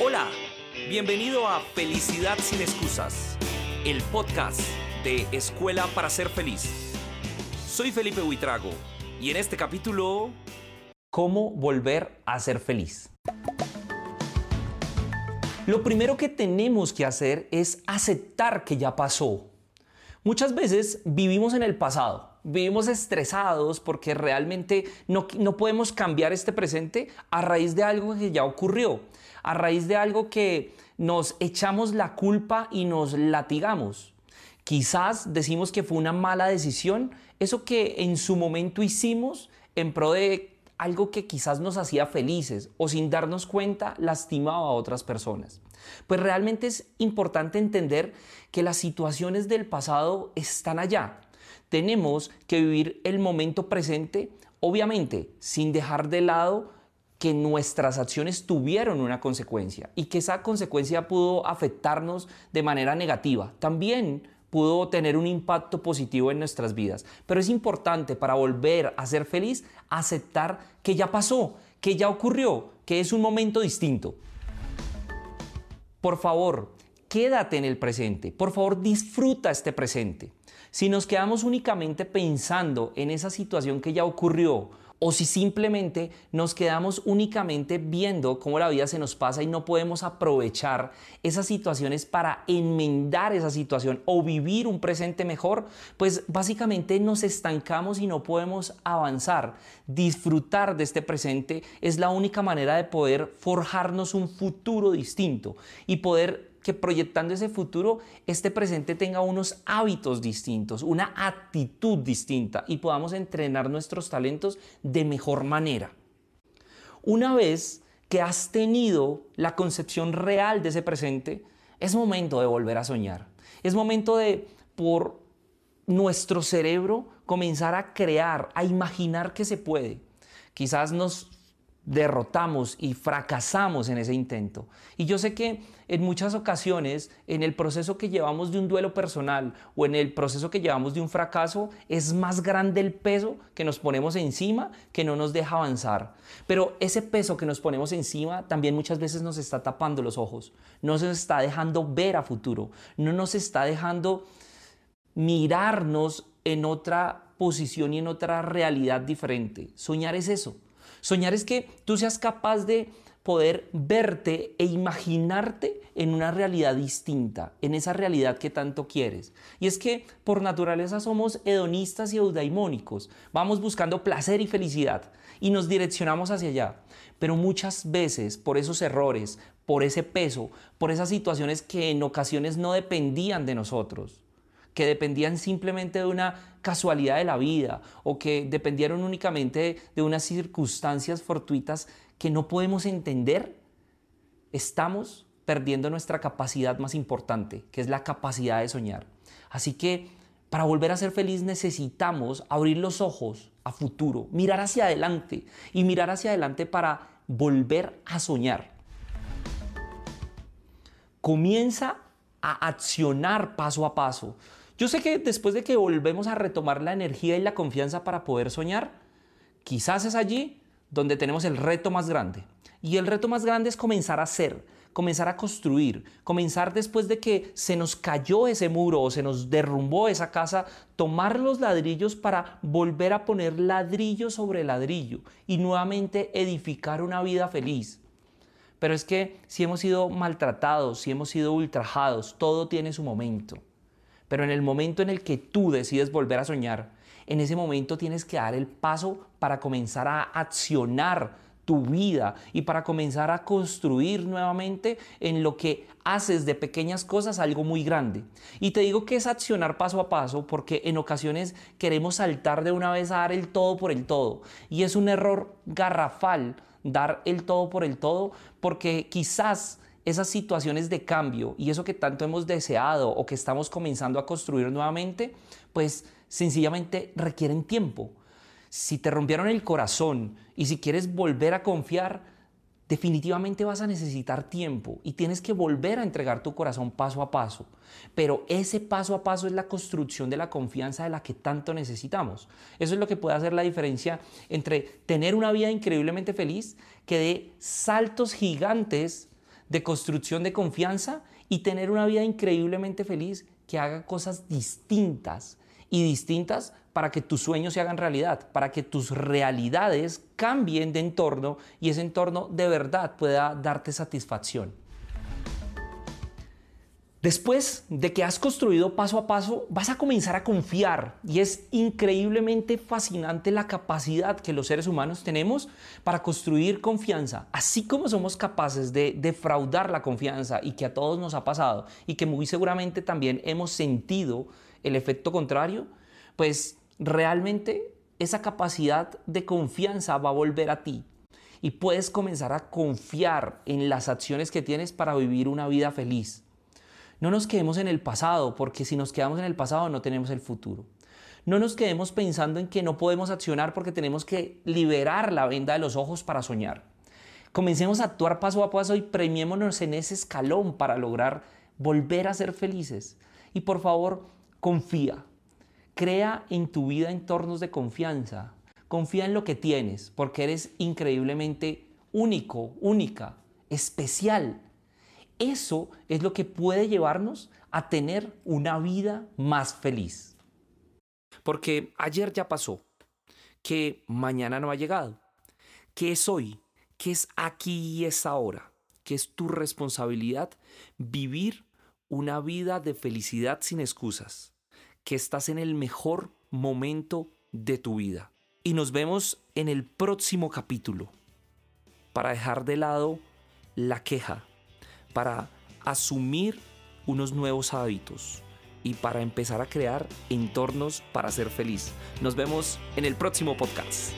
Hola, bienvenido a Felicidad sin excusas, el podcast de Escuela para ser feliz. Soy Felipe Huitrago y en este capítulo... ¿Cómo volver a ser feliz? Lo primero que tenemos que hacer es aceptar que ya pasó. Muchas veces vivimos en el pasado, vivimos estresados porque realmente no, no, podemos cambiar este presente a raíz de algo que ya ocurrió, a raíz de algo que nos echamos la culpa y nos latigamos. Quizás decimos que fue una mala decisión, eso que en su momento hicimos en pro de algo que quizás nos hacía felices o sin darnos cuenta lastimaba a otras personas. Pues realmente es importante entender que las situaciones del pasado están allá. Tenemos que vivir el momento presente, obviamente sin dejar de lado que nuestras acciones tuvieron una consecuencia y que esa consecuencia pudo afectarnos de manera negativa. También pudo tener un impacto positivo en nuestras vidas. Pero es importante para volver a ser feliz aceptar que ya pasó, que ya ocurrió, que es un momento distinto. Por favor, quédate en el presente. Por favor, disfruta este presente. Si nos quedamos únicamente pensando en esa situación que ya ocurrió o si simplemente nos quedamos únicamente viendo cómo la vida se nos pasa y no podemos aprovechar esas situaciones para enmendar esa situación o vivir un presente mejor, pues básicamente nos estancamos y no podemos avanzar. Disfrutar de este presente es la única manera de poder forjarnos un futuro distinto y poder que proyectando ese futuro, este presente tenga unos hábitos distintos, una actitud distinta y podamos entrenar nuestros talentos de mejor manera. Una vez que has tenido la concepción real de ese presente, es momento de volver a soñar. Es momento de, por nuestro cerebro, comenzar a crear, a imaginar que se puede. Quizás nos derrotamos y fracasamos en ese intento. Y yo sé que en muchas ocasiones, en el proceso que llevamos de un duelo personal o en el proceso que llevamos de un fracaso, es más grande el peso que nos ponemos encima que no nos deja avanzar. Pero ese peso que nos ponemos encima también muchas veces nos está tapando los ojos, no nos está dejando ver a futuro, no nos está dejando mirarnos en otra posición y en otra realidad diferente. Soñar es eso Soñar es que tú seas capaz de poder verte e imaginarte en una realidad distinta, en esa realidad que tanto quieres. Y es que por naturaleza somos hedonistas y eudaimónicos, vamos buscando placer y felicidad y nos direccionamos hacia allá. Pero muchas veces por esos errores, por ese peso, por esas situaciones que en ocasiones no dependían de nosotros, que dependían simplemente de una casualidad de la vida o que dependieron únicamente de unas circunstancias fortuitas que no podemos entender, estamos perdiendo nuestra capacidad más importante, que es la capacidad de soñar. Así que para volver a ser feliz necesitamos abrir los ojos a futuro, mirar hacia adelante y mirar hacia adelante para volver a soñar. Comienza a accionar paso a paso. Yo sé que después de que volvemos a retomar la energía y la confianza para poder soñar, quizás es allí donde tenemos el reto más grande. Y el reto más grande es comenzar a hacer, comenzar a construir, comenzar después de que se nos cayó ese muro o se nos derrumbó esa casa, tomar los ladrillos para volver a poner ladrillo sobre ladrillo y nuevamente edificar una vida feliz. Pero es que si hemos sido maltratados, si hemos sido ultrajados, todo tiene su momento. Pero en el momento en el que tú decides volver a soñar, en ese momento tienes que dar el paso para comenzar a accionar tu vida y para comenzar a construir nuevamente en lo que haces de pequeñas cosas algo muy grande. Y te digo que es accionar paso a paso porque en ocasiones queremos saltar de una vez a dar el todo por el todo. Y es un error garrafal dar el todo por el todo porque quizás esas situaciones de cambio y eso que tanto hemos deseado o que estamos comenzando a construir nuevamente, pues sencillamente requieren tiempo. Si te rompieron el corazón y si quieres volver a confiar, definitivamente vas a necesitar tiempo y tienes que volver a entregar tu corazón paso a paso. Pero ese paso a paso es la construcción de la confianza de la que tanto necesitamos. Eso es lo que puede hacer la diferencia entre tener una vida increíblemente feliz que dé saltos gigantes de construcción de confianza y tener una vida increíblemente feliz que haga cosas distintas y distintas para que tus sueños se hagan realidad, para que tus realidades cambien de entorno y ese entorno de verdad pueda darte satisfacción. Después de que has construido paso a paso, vas a comenzar a confiar y es increíblemente fascinante la capacidad que los seres humanos tenemos para construir confianza, así como somos capaces de defraudar la confianza y que a todos nos ha pasado y que muy seguramente también hemos sentido el efecto contrario, pues realmente esa capacidad de confianza va a volver a ti y puedes comenzar a confiar en las acciones que tienes para vivir una vida feliz. No nos quedemos en el pasado, porque si nos quedamos en el pasado no tenemos el futuro. No nos quedemos pensando en que no podemos accionar porque tenemos que liberar la venda de los ojos para soñar. Comencemos a actuar paso a paso y premiémonos en ese escalón para lograr volver a ser felices. Y por favor, confía. Crea en tu vida entornos de confianza. Confía en lo que tienes, porque eres increíblemente único, única, especial. Eso es lo que puede llevarnos a tener una vida más feliz. Porque ayer ya pasó, que mañana no ha llegado, que es hoy, que es aquí y es ahora, que es tu responsabilidad vivir una vida de felicidad sin excusas, que estás en el mejor momento de tu vida. Y nos vemos en el próximo capítulo para dejar de lado la queja, para asumir unos nuevos hábitos y para empezar a crear entornos para ser feliz. Nos vemos en el próximo podcast.